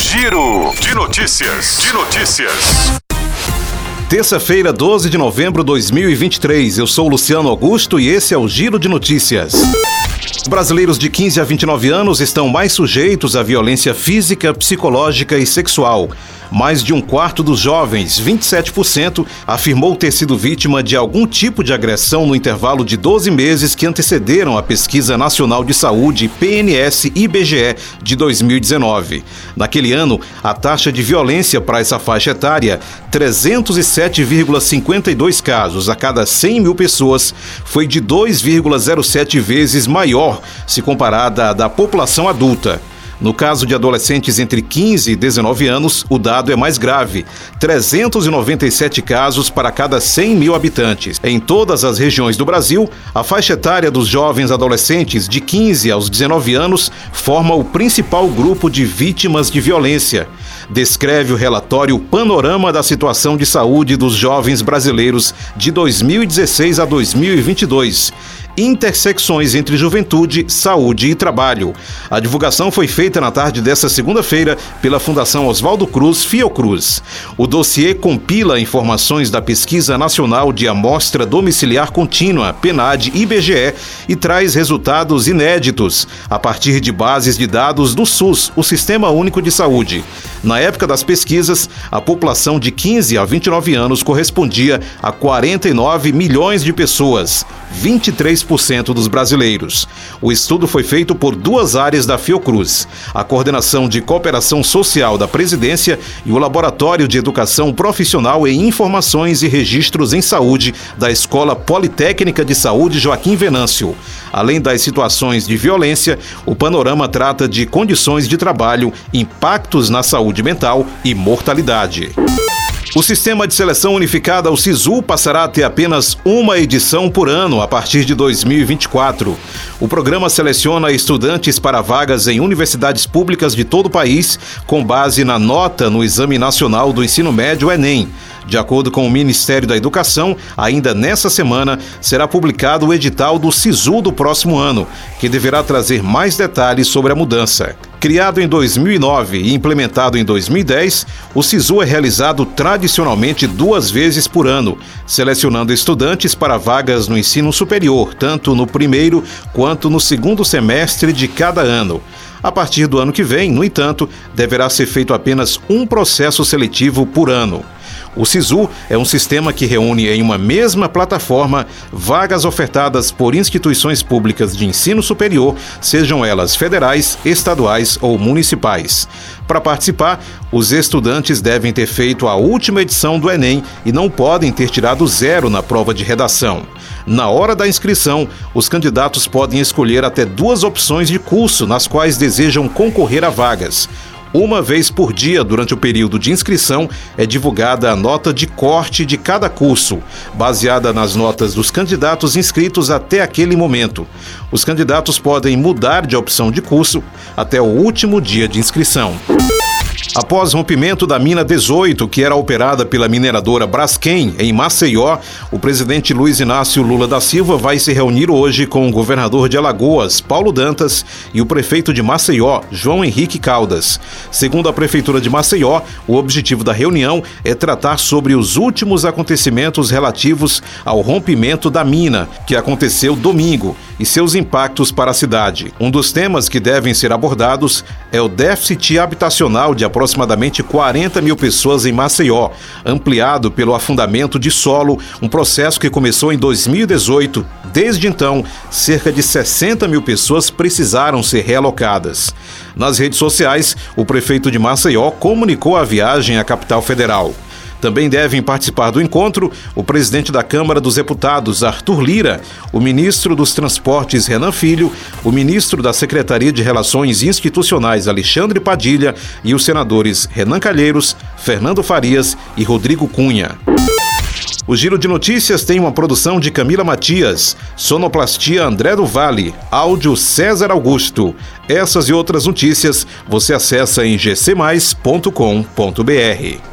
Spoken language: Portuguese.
Giro de notícias. De notícias. Terça-feira, 12 de novembro de 2023. Eu sou Luciano Augusto e esse é o Giro de Notícias. Brasileiros de 15 a 29 anos estão mais sujeitos à violência física, psicológica e sexual. Mais de um quarto dos jovens, 27%, afirmou ter sido vítima de algum tipo de agressão no intervalo de 12 meses que antecederam a Pesquisa Nacional de Saúde PNS-IBGE de 2019. Naquele ano, a taxa de violência para essa faixa etária, 307,52 casos a cada 100 mil pessoas, foi de 2,07 vezes maior se comparada à da população adulta. No caso de adolescentes entre 15 e 19 anos, o dado é mais grave: 397 casos para cada 100 mil habitantes. Em todas as regiões do Brasil, a faixa etária dos jovens adolescentes de 15 aos 19 anos forma o principal grupo de vítimas de violência. Descreve o relatório Panorama da Situação de Saúde dos Jovens Brasileiros de 2016 a 2022 intersecções entre juventude, saúde e trabalho. A divulgação foi feita na tarde desta segunda-feira pela Fundação Oswaldo Cruz Fiocruz. O dossiê compila informações da Pesquisa Nacional de Amostra Domiciliar Contínua, PNAD-IBGE, e traz resultados inéditos a partir de bases de dados do SUS, o Sistema Único de Saúde. Na época das pesquisas, a população de 15 a 29 anos correspondia a 49 milhões de pessoas, 23% dos brasileiros. O estudo foi feito por duas áreas da Fiocruz: a Coordenação de Cooperação Social da Presidência e o Laboratório de Educação Profissional em Informações e Registros em Saúde da Escola Politécnica de Saúde Joaquim Venâncio. Além das situações de violência, o panorama trata de condições de trabalho, impactos na saúde mental e mortalidade. O sistema de seleção unificada, o SISU, passará a ter apenas uma edição por ano a partir de 2024. O programa seleciona estudantes para vagas em universidades públicas de todo o país, com base na nota no Exame Nacional do Ensino Médio Enem. De acordo com o Ministério da Educação, ainda nessa semana será publicado o edital do SISU do próximo ano, que deverá trazer mais detalhes sobre a mudança. Criado em 2009 e implementado em 2010, o SISU é realizado tradicionalmente duas vezes por ano, selecionando estudantes para vagas no ensino superior, tanto no primeiro quanto no segundo semestre de cada ano. A partir do ano que vem, no entanto, deverá ser feito apenas um processo seletivo por ano. O SISU é um sistema que reúne em uma mesma plataforma vagas ofertadas por instituições públicas de ensino superior, sejam elas federais, estaduais ou municipais. Para participar, os estudantes devem ter feito a última edição do Enem e não podem ter tirado zero na prova de redação. Na hora da inscrição, os candidatos podem escolher até duas opções de curso nas quais desejam concorrer a vagas. Uma vez por dia, durante o período de inscrição, é divulgada a nota de corte de cada curso, baseada nas notas dos candidatos inscritos até aquele momento. Os candidatos podem mudar de opção de curso até o último dia de inscrição. Após rompimento da mina 18, que era operada pela mineradora Braskem, em Maceió, o presidente Luiz Inácio Lula da Silva vai se reunir hoje com o governador de Alagoas, Paulo Dantas, e o prefeito de Maceió, João Henrique Caldas. Segundo a prefeitura de Maceió, o objetivo da reunião é tratar sobre os últimos acontecimentos relativos ao rompimento da mina, que aconteceu domingo, e seus impactos para a cidade. Um dos temas que devem ser abordados é o déficit habitacional de aproximadamente aproximadamente 40 mil pessoas em Maceió, ampliado pelo afundamento de solo, um processo que começou em 2018. Desde então, cerca de 60 mil pessoas precisaram ser realocadas. Nas redes sociais, o prefeito de Maceió comunicou a viagem à capital federal. Também devem participar do encontro o presidente da Câmara dos Deputados, Arthur Lira, o ministro dos Transportes, Renan Filho, o ministro da Secretaria de Relações Institucionais, Alexandre Padilha, e os senadores Renan Calheiros, Fernando Farias e Rodrigo Cunha. O Giro de Notícias tem uma produção de Camila Matias, sonoplastia André do Vale, áudio César Augusto. Essas e outras notícias você acessa em gcmais.com.br.